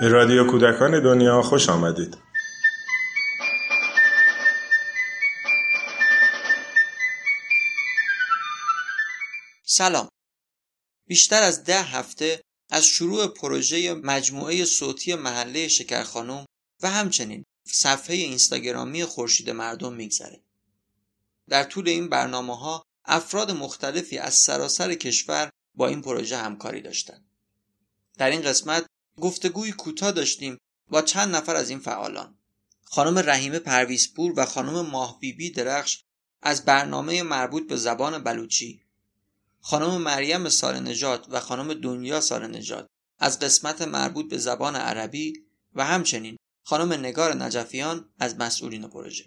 به رادیو کودکان دنیا خوش آمدید. سلام. بیشتر از ده هفته از شروع پروژه مجموعه صوتی محله شکرخانم و همچنین صفحه اینستاگرامی خورشید مردم میگذره. در طول این برنامه ها افراد مختلفی از سراسر کشور با این پروژه همکاری داشتند. در این قسمت گفتگوی کوتاه داشتیم با چند نفر از این فعالان. خانم رحیم پرویزپور و خانم ماهبیبی درخش از برنامه مربوط به زبان بلوچی خانم مریم سال نجات و خانم دنیا سال نجات از قسمت مربوط به زبان عربی و همچنین خانم نگار نجفیان از مسئولین پروژه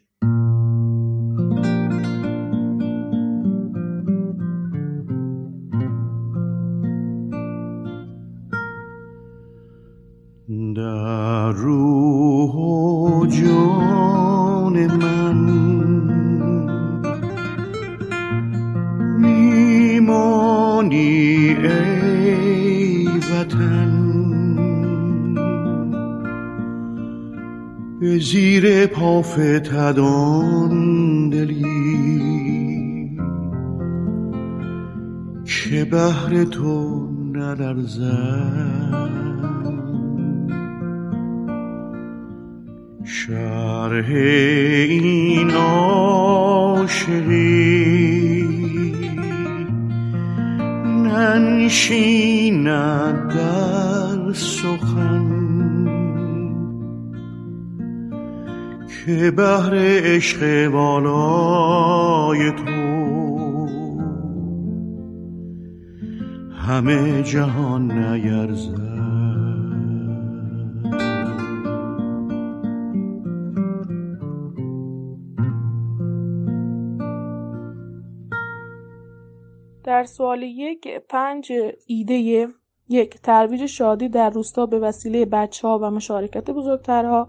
زیر پافتدان دلی که بهر تو ندرزد شرح این عاشقی ننشیند در سخن که بهر عشق بالای تو. همه جهان نیرزد. در سوال یک پنج ایده یک ترویج شادی در روستا به وسیله بچه ها و مشارکت بزرگترها.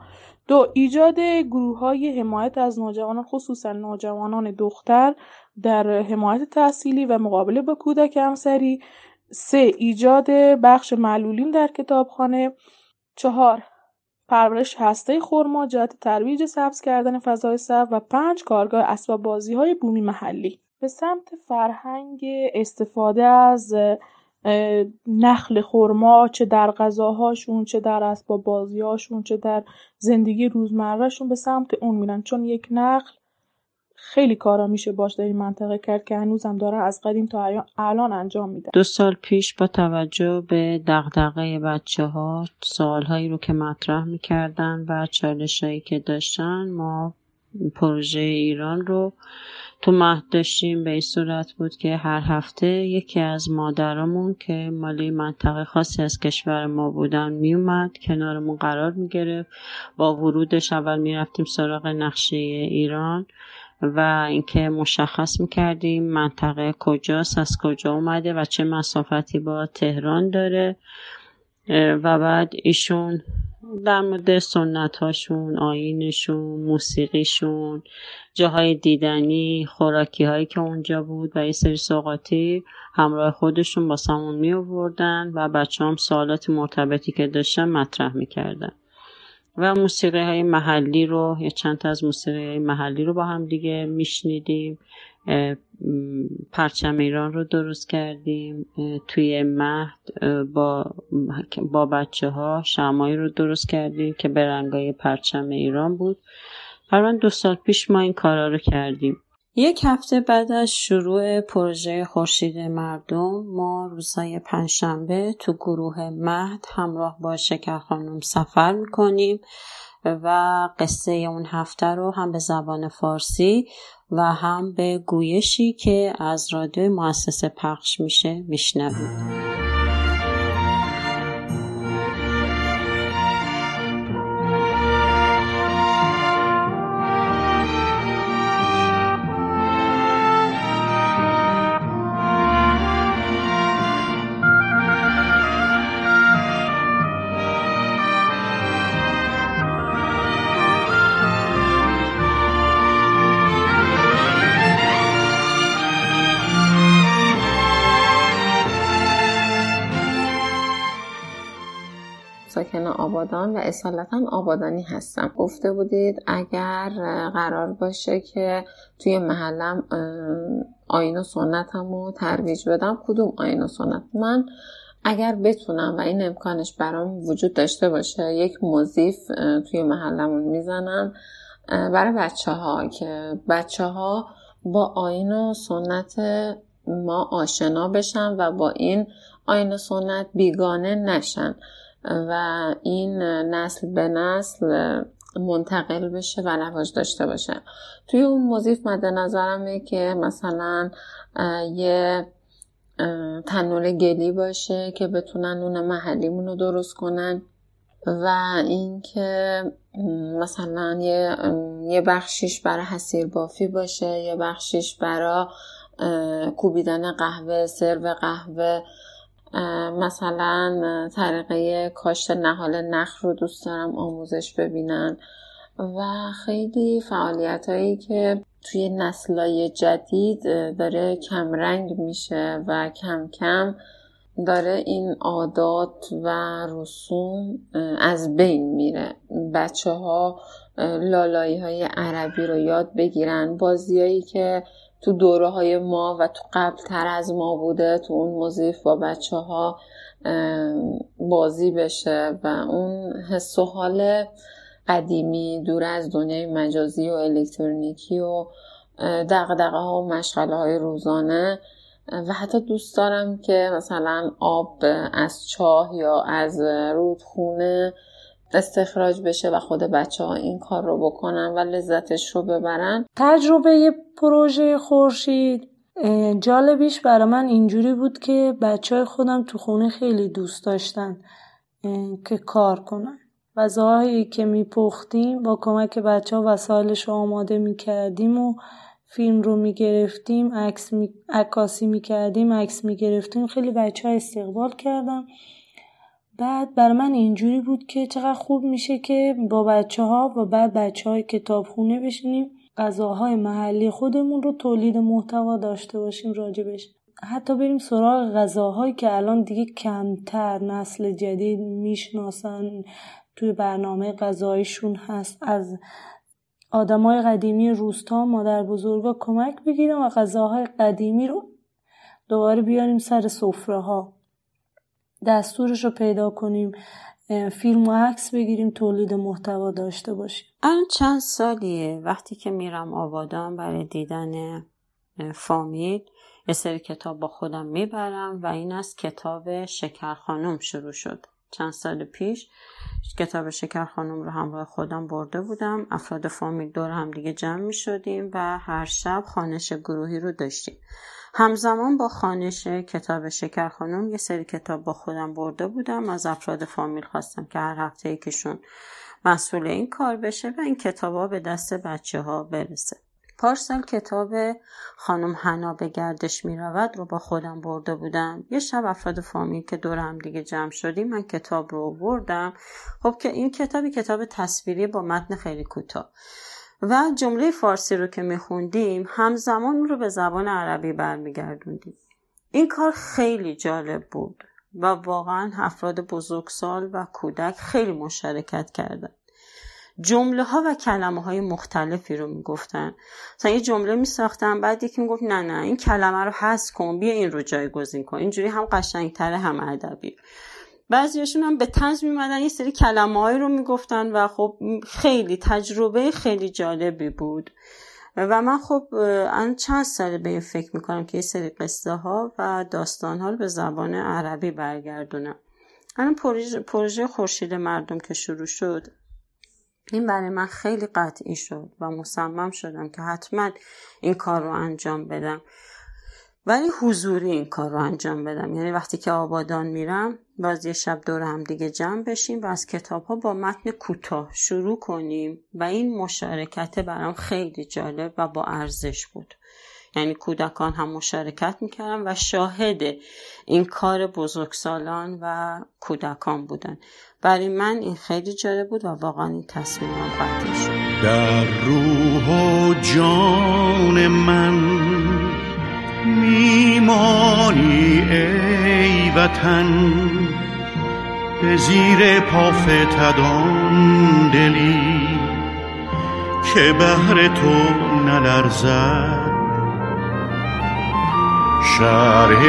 دو ایجاد گروه های حمایت از نوجوانان خصوصا نوجوانان دختر در حمایت تحصیلی و مقابله با کودک همسری. سه ایجاد بخش معلولین در کتابخانه. چهار پرورش هسته خرما جهت ترویج سبز کردن فضای سبز و پنج کارگاه اسباب بازی های بومی محلی. به سمت فرهنگ استفاده از نخل خرما چه در غذاهاشون چه در اسباب بازیهاشون چه در زندگی روزمرهشون به سمت اون میرن. چون یک نخل خیلی کارا میشه باش در این منطقه کرد که هنوزم داره از قدیم تا الان انجام میده. دو سال پیش با توجه به دغدغه بچه ها سوالهایی رو که مطرح می‌کردن و چالشهایی که داشتن ما پروژه ایران رو تو مهد داشتیم به این صورت بود که هر هفته یکی از مادرامون که مالی منطقه خاصی از کشور ما بودن میومد کنارمون قرار می‌گرفت. با ورودش اول می‌رفتیم سراغ نقشه ایران و اینکه مشخص می‌کردیم منطقه کجاست از کجا اومده و چه مسافتی با تهران داره. و بعد ایشون در مورد سنت هاشون آینشون موسیقیشون جاهای دیدنی خوراکی هایی که اونجا بود و یه سری سوقاتی همراه خودشون با سامون می آوردن و بچه هم سوالات مرتبطی که داشتن مطرح می‌کردن و موسیقی های محلی رو یا چند تا از موسیقی های محلی رو با هم دیگه میشنیدیم پرچم ایران رو درست کردیم. توی مهد با, با بچه ها شمایی رو درست کردیم که به رنگای پرچم ایران بود. تقریبا دو سال پیش ما این کارا رو کردیم. یک هفته بعد از شروع پروژه خورشید مردم ما روزهای پنجشنبه تو گروه مهد همراه با شکر خانم سفر می‌کنیم. و قصه اون هفته رو هم به زبان فارسی و هم به گویشی که از رادیو مؤسسه پخش میشه میشنوید. آبادان و اصالتا آبادانی هستم. گفته بودید اگر قرار باشه که توی محلم آین و سنتم رو ترویج بدم کدوم آین و سنت؟ من اگر بتونم و این امکانش برام وجود داشته باشه یک موزیف توی محلمون می‌زنم برای بچه ها که بچه ها با آین و سنت ما آشنا بشن و با این آین و سنت بیگانه نشن. و این نسل به نسل منتقل بشه و رواج داشته باشه. توی اون موزیف مد نظرمه که مثلا یه تنور گلی باشه که بتونن نون محلیمون رو درست کنن و اینکه مثلا یه, یه بخشیش برای حسیر بافی باشه یه بخشیش برای کوبیدن قهوه سرو قهوه مثلا طریقه کاشت نهال نخ رو دوست دارم آموزش ببینن و خیلی فعالیت هایی که توی نسلای جدید داره کمرنگ میشه و کم کم داره این عادات و رسوم از بین میره. بچه ها لالایی های عربی رو یاد بگیرن. بازیایی که تو دوره های ما و تو قبل تر از ما بوده تو اون موزیف با بچه ها بازی بشه و اون حس و حال قدیمی دور از دنیای مجازی و الکترونیکی و دقدقه ها و مشغله های روزانه. و حتی دوست دارم که مثلا آب از چاه یا از رودخونه استخراج بشه و خود بچه ها این کار رو بکنن و لذتش رو ببرن. تجربه پروژه خورشید جالبیش برای من اینجوری بود که بچه های خودم تو خونه خیلی دوست داشتن که کار کنن. غذاهایی که میپختیم با کمک بچه ها وسایلش رو آماده می‌کردیم و فیلم رو می‌گرفتیم عکس می... عکاسی می‌کردیم عکس می‌گرفتیم. خیلی بچه ها استقبال کردم بعد بر من اینجوری بود که چقدر خوب میشه که با بچه ها و بعد بچه های کتابخونه بشینیم غذاهای محلی خودمون رو تولید محتوا داشته باشیم راجبش. حتی بریم سراغ غذاهایی که الان دیگه کمتر نسل جدید می‌شناسن توی برنامه غذایشون هست. از آدمای قدیمی روستا مادر بزرگا کمک بگیریم و غذاهای قدیمی رو دوباره بیاریم سر سفره ها دستورش رو پیدا کنیم فیلم و عکس بگیریم تولید محتوا داشته باشیم. الان چند سالیه؟ وقتی که میرم آبادان برای دیدن فامیل یه سری کتاب با خودم می‌برم و این از کتاب شکر خانم شروع شد. چند سال پیش کتاب شکر خانم رو همراه خودم برده بودم. افراد فامیل دور هم دیگه جمع می شدیم و هر شب خانش گروهی رو داشتیم. همزمان با خانش کتاب شکر خانم یه سری کتاب با خودم برده بودم. از افراد فامیل خواستم که هر هفته یکیشون مسئول این کار بشه و این کتاب به دست بچه ها برسه. پارسال کتاب خانم حنا به گردش می رود رو با خودم برده بودم. یه شب افراد فامیل که دور هم دیگه جمع شدیم من کتاب رو بردم خب که این کتابی کتاب تصویری با متن خیلی کوتاه. و جمله فارسی رو که میخوندیم همزمان رو به زبان عربی برمیگردوندیم. این کار خیلی جالب بود و واقعا افراد بزرگسال و کودک خیلی مشارکت کردن جمله ها و کلمه های مختلفی رو می‌گفتن. مثلا یه جمله می ساختن بعد یکی می‌گفت نه نه این کلمه رو حذف کن بیا این رو جایگزین کن. اینجوری هم قشنگتره هم ادبی بعضیشون هم به تنز میمدن یه سری کلمه رو می‌گفتن و خب خیلی تجربه خیلی جالبی بود. و من خب ان چند ساله به این فکر می‌کنم که یه سری قصه ها و داستان ها رو به زبان عربی برگردونم. الان پروژه خورشید مردم که شروع شد این برای من خیلی قطعی شد و مصمم شدم که حتما این کار رو انجام بدم. ولی حضوری این کار رو انجام بدم. یعنی وقتی که آبادان میرم باز یه شب دور هم دیگه جمع بشیم و از کتاب ها با متن کوتاه شروع کنیم و این مشارکت برام خیلی جالب و با ارزش بود. یعنی کودکان هم مشارکت می‌کردن و شاهد این کار بزرگسالان و کودکان بودن. برای من این خیلی جالب بود و واقعا این تصمیمم قطعی شد. در روح و جان من وطن به زیر پافتدان دلی که بهر تو نلرزد. شرح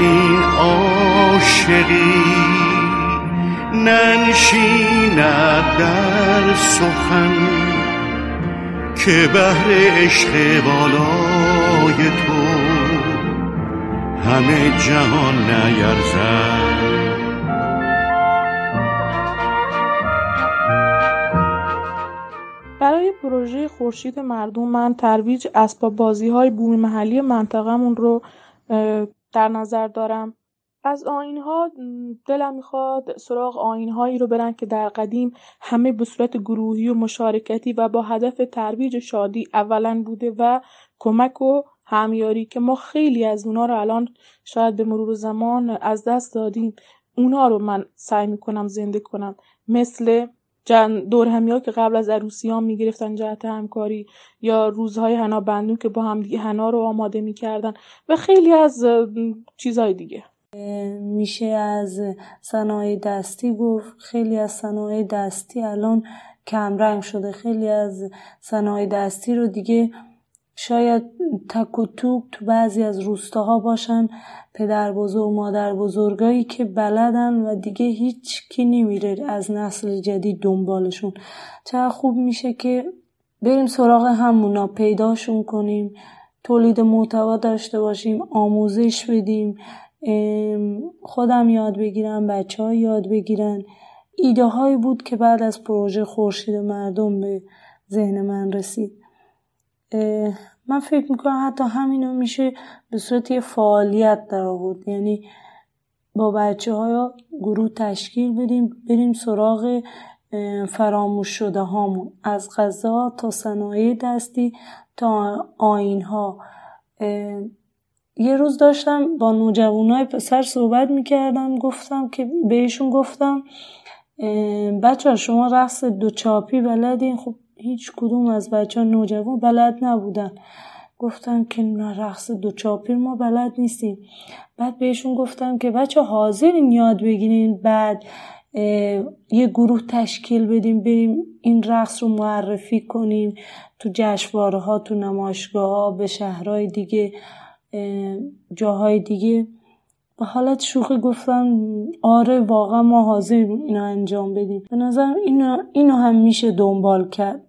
این عاشقی ننشیند در سخن که بهر عشق بالای تو همه جهان نیرزد. برای پروژه خورشید مردم من ترویج اسباب بازی های بومی محلی منطقهمون رو در نظر دارم. از ها دلم می‌خواد سراغ هایی رو برن که در قدیم همه به صورت گروهی و مشارکتی و با هدف ترویج شادی اولا بوده و کمک و همیاری که ما خیلی از اونا رو الان شاید به مرور زمان از دست دادیم. اونا رو من سعی می‌کنم زنده کنم. مثل دور ها که قبل از عروسیان می‌گرفتن جهت همکاری یا روزهای هنا بندون که با هم دیگه هنا رو آماده می‌کردن و خیلی از چیزهای دیگه. میشه از صنایع دستی گفت. خیلی از صنایع دستی الان کمرنگ شده. خیلی از صنایع دستی رو دیگه شاید تک و توک تو بعضی از روستاها باشن پدر بزرگ مادر بزرگایی که بلدن و دیگه هیچ کی نمیره از نسل جدید دنبالشون. چقدر خوب میشه که بریم سراغ همونا پیداشون کنیم تولید محتوا داشته باشیم آموزش بدیم خودم یاد بگیرم بچه های یاد بگیرن. ایده هایی بود که بعد از پروژه خورشید مردم به ذهن من رسید. من فکر می‌کنم حتی همینو میشه به صورت یه فعالیت در آورد. یعنی با بچه های گروه تشکیل بدیم بریم سراغ فراموش شده هامون. از غذا تا صنایع دستی تا آین ها یه روز داشتم با نوجوانای پسر صحبت می‌کردم. گفتم که بهشون گفتم بچه شما رقص دو چاپی بلدین. خب هیچ کدوم از بچه ها نوجوان بلد نبودن. گفتم که رقص دو چاپی ما بلد نیستیم. بعد بهشون گفتم که بچه حاضرین یاد بگیرین بعد یه گروه تشکیل بدیم بریم این رقص رو معرفی کنیم تو جشنواره ها تو نمایشگاه به شهرهای دیگه جاهای دیگه. به حالت شوخی گفتم آره واقعا ما حاضر اینو انجام بدیم. به نظرم اینو, اینو هم میشه دنبال کرد.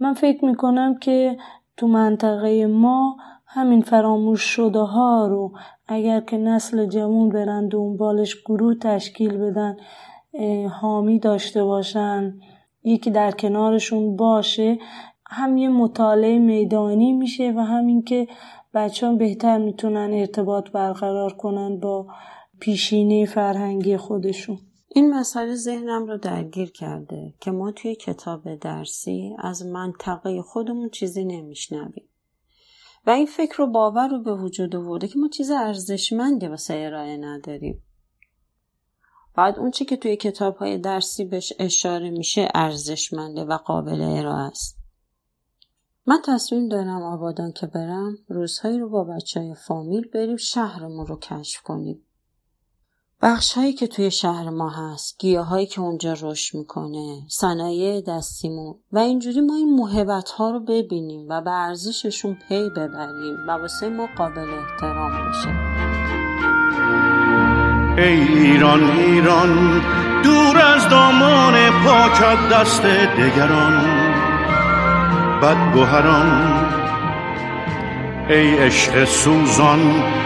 من فکر می‌کنم که تو منطقه ما همین فراموش شده ها رو اگر که نسل جوان برن دنبالش گروه تشکیل بدن حامی داشته باشن یکی در کنارشون باشه هم یه مطالعه میدانی میشه و همین که بچه هم بهتر می‌تونن ارتباط برقرار کنن با پیشینه فرهنگی خودشون. این مسئله ذهنم رو درگیر کرده که ما توی کتاب درسی از منطقه خودمون چیزی نمیشنویم. و این فکر رو باور رو به وجود آورده که ما چیز ارزشمندی واسه ارائه نداریم. بعد اون چی که توی کتاب های درسی بهش اشاره میشه ارزشمنده و قابل ارائه است. من تصمیم دارم آبادان که برم روزهایی رو با بچه های فامیل بریم شهرمون رو کشف کنیم. بخش هایی که توی شهر ما هست گیاه هایی که اونجا رشد می‌کنه صنایع دستیمون و اینجوری ما این محبت ها رو ببینیم و به ارزششون پی ببریم و واسه ما قابل احترام باشه. ای ایران ایران دور از دامان پاکت دست دگران. بدگوهران ای عشق سوزان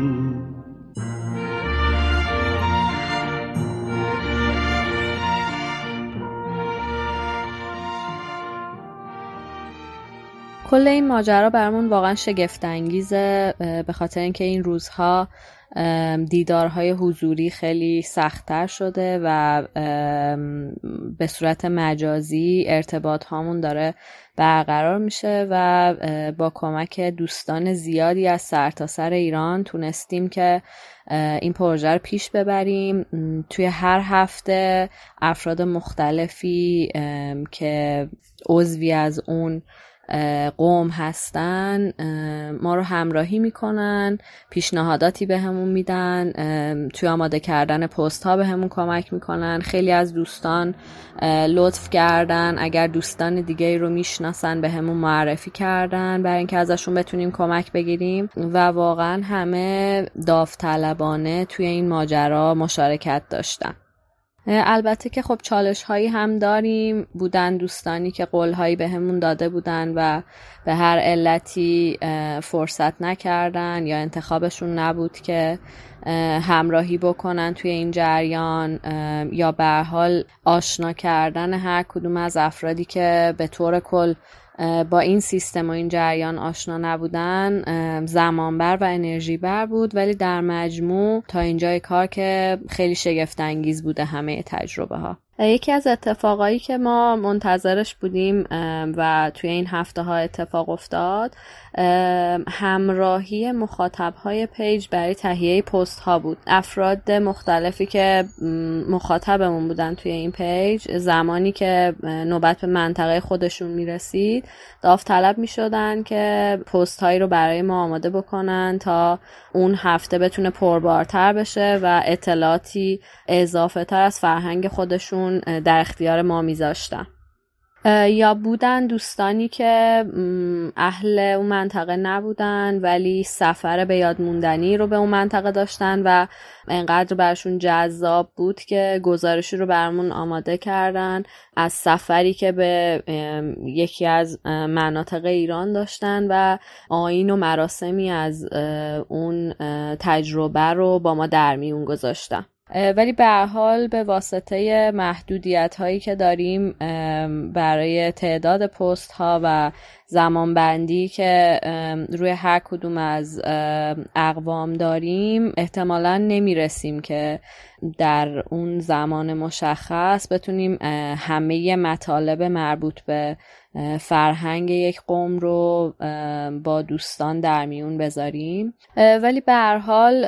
کل این ماجرا برامون واقعا شگفت انگیزه به خاطر اینکه این روزها دیدارهای حضوری خیلی سختتر شده و به صورت مجازی ارتباط هامون داره برقرار میشه و با کمک دوستان زیادی از سرتاسر سر ایران تونستیم که این پروژه رو پیش ببریم. توی هر هفته افراد مختلفی که عضوی از اون قوم هستن ما رو همراهی می‌کنن پیشنهاداتی به همون میدن توی آماده کردن پست ها به همون کمک می‌کنن خیلی از دوستان لطف کردن اگر دوستان دیگه رو می‌شناسن به همون معرفی کردن برای اینکه ازشون بتونیم کمک بگیریم. و واقعا همه داوطلبانه توی این ماجرا مشارکت داشتن. البته که خب چالش هایی هم داریم. بودن دوستانی که قول هایی به همون داده بودن و به هر علتی فرصت نکردن یا انتخابشون نبود که همراهی بکنن توی این جریان یا به حال آشنا کردن هر کدوم از افرادی که به طور کل با این سیستم و این جریان آشنا نبودن زمانبر و انرژی بر بود ولی در مجموع تا اینجای کار که خیلی شگفت انگیز بوده همه تجربه ها یکی از اتفاقایی که ما منتظرش بودیم و توی این هفته ها اتفاق افتاد همراهی مخاطب های page برای تهیه پست ها بود. افراد مختلفی که مخاطبمون بودن توی این page زمانی که نوبت به منطقه خودشون می‌رسید داوطلب می شدن که پست هایی رو برای ما آماده بکنن تا اون هفته بتونه پربارتر بشه و اطلاعاتی اضافه تر از فرهنگ خودشون در اختیار ما میذاشتن. یا بودن دوستانی که اهل اون منطقه نبودن ولی سفر به یاد موندنی رو به اون منطقه داشتن و انقدر برشون جذاب بود که گزارشی رو برمون آماده کردن. از سفری که به یکی از مناطق ایران داشتن و آین و مراسمی از اون تجربه رو با ما در میون گذاشتن. ولی به حال به واسطه محدودیت هایی که داریم برای تعداد پست ها و زمان بندی که روی هر کدوم از اقوام داریم احتمالا نمی‌رسیم که در اون زمان مشخص بتونیم همه مطالب مربوط به فرهنگ یک قوم رو با دوستان در میون بذاریم. ولی به هر حال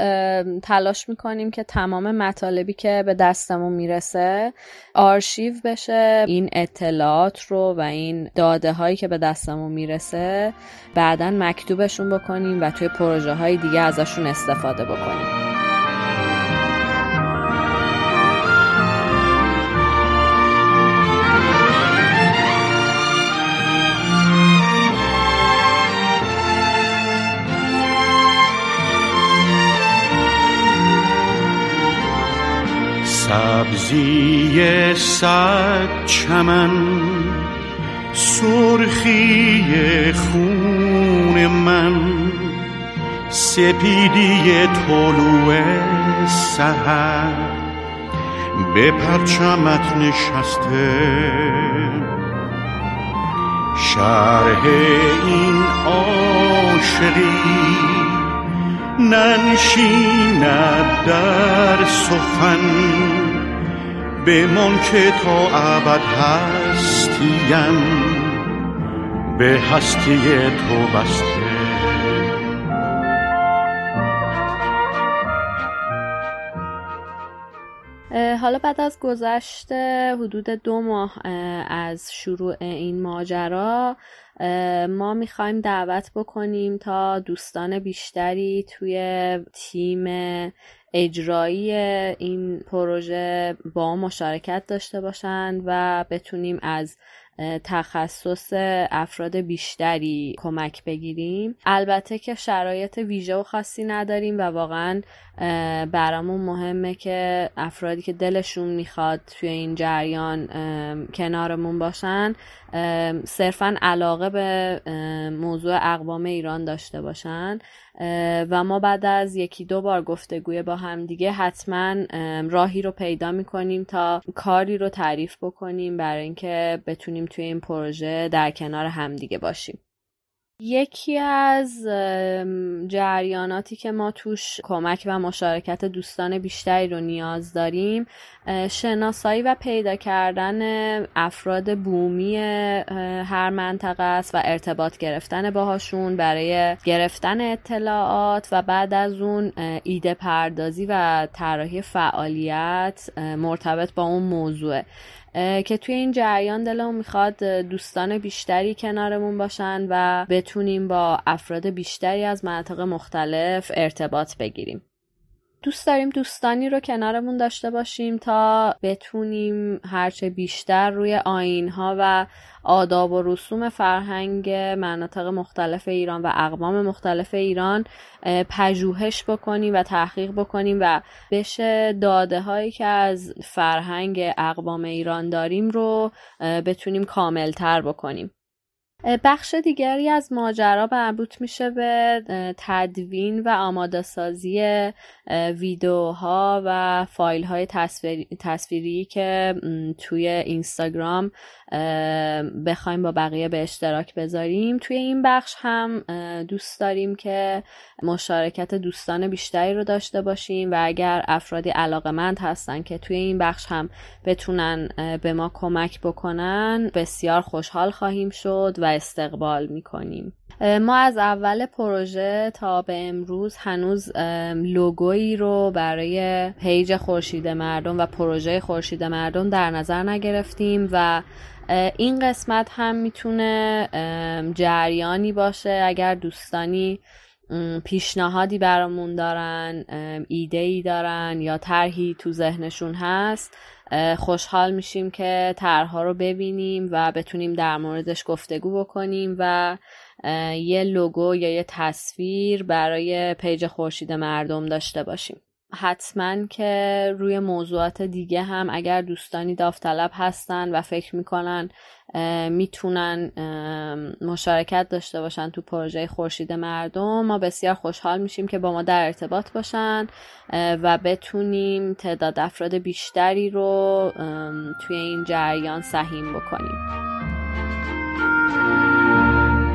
تلاش می‌کنیم که تمام مطالبی که به دستمون می‌رسه آرشیو بشه. این اطلاعات رو و این داده هایی که به دستمون می‌رسه بعدا مکتوبشون بکنیم و توی پروژه های دیگه ازشون استفاده بکنیم. سبزی صد چمن سرخی خون من سپیدی طلوع سهر به پرچمت نشسته شرح این عاشقی ننشیند در سخن. بمان که تا ابد هستیم به هستی تو بسته. حالا بعد از گذشت حدود دو ماه از شروع این ماجرا ما می‌خوایم دعوت بکنیم تا دوستان بیشتری توی تیم اجرایی این پروژه با مشارکت داشته باشند و بتونیم از تخصص افراد بیشتری کمک بگیریم. البته که شرایط ویژه و خاصی نداریم و واقعا برامون مهمه که افرادی که دلشون می‌خواد توی این جریان کنارمون باشن صرفا علاقه به موضوع اقوام ایران داشته باشن و ما بعد از یکی دو بار گفتگوی با هم دیگه حتما راهی رو پیدا می‌کنیم تا کاری رو تعریف بکنیم برای اینکه بتونیم توی این پروژه در کنار همدیگه باشیم. یکی از جریاناتی که ما توش کمک و مشارکت دوستان بیشتری رو نیاز داریم شناسایی و پیدا کردن افراد بومی هر منطقه است و ارتباط گرفتن باهاشون برای گرفتن اطلاعات و بعد از اون ایده پردازی و طراحی فعالیت مرتبط با اون موضوع که توی این جریان دلمون می‌خواد دوستان بیشتری کنارمون باشن و بتونیم با افراد بیشتری از مناطق مختلف ارتباط بگیریم. دوست داریم دوستانی رو کنارمون داشته باشیم تا بتونیم هرچه بیشتر روی آینها و آداب و رسوم فرهنگ مناطق مختلف ایران و اقوام مختلف ایران پژوهش بکنیم و تحقیق بکنیم و بشه داده هایی که از فرهنگ اقوام ایران داریم رو بتونیم کاملتر بکنیم. بخش دیگری از ماجرا مربوط میشه به تدوین و آماده سازی ویدیوها و فایل های تصویری که توی اینستاگرام بخوایم با بقیه به اشتراک بذاریم. توی این بخش هم دوست داریم که مشارکت دوستان بیشتری رو داشته باشیم و اگر افرادی علاقمند هستن که توی این بخش هم بتونن به ما کمک بکنن بسیار خوشحال خواهیم شد و استقبال می‌کنیم. ما از اول پروژه تا به امروز هنوز لوگویی رو برای پیج خورشید مردم و پروژه خورشید مردم در نظر نگرفتیم و این قسمت هم می‌تونه جریانی باشه. اگر دوستانی پیشنهادی برامون دارن ایده ای دارن یا طرحی تو ذهنشون هست خوشحال میشیم که طرحها رو ببینیم و بتونیم در موردش گفتگو بکنیم و یه لوگو یا یه تصویر برای پیج خورشید مردم داشته باشیم. حتما که روی موضوعات دیگه هم اگر دوستانی داوطلب هستن و فکر می‌کنن می‌تونن مشارکت داشته باشن تو پروژه خورشید مردم ما بسیار خوشحال میشیم که با ما در ارتباط باشن و بتونیم تعداد افراد بیشتری رو توی این جریان سهیم بکنیم.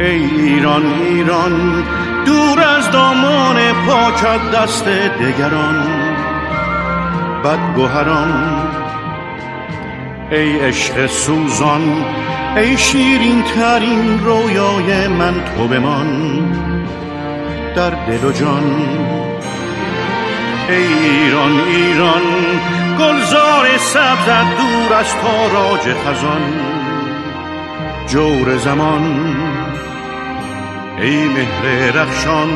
ای ایران ایران دور از دامان پاکت دست دگران بدگوهران ای عشق سوزان ای شیرین ترین رویای من تو بمان در دل و جان. ای ایران ایران گلزار سبزت دور از تاراج خزان جور زمان. ای مهر رخشان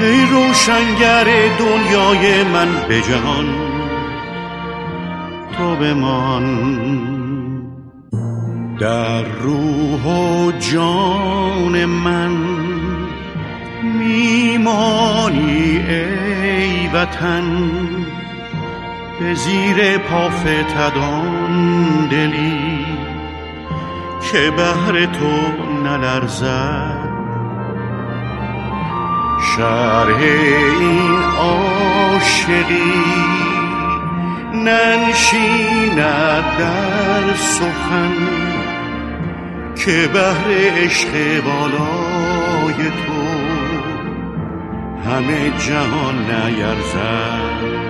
ای روشنگر دنیای من به جهان تو بمان. در روح و جان من میمانی ای وطن به زیر پافتدان دلی که بهر تو نلرزد. شرح این عاشقی ننشیند در سخن که بهر عشق بالای تو همه جهان نیرزد.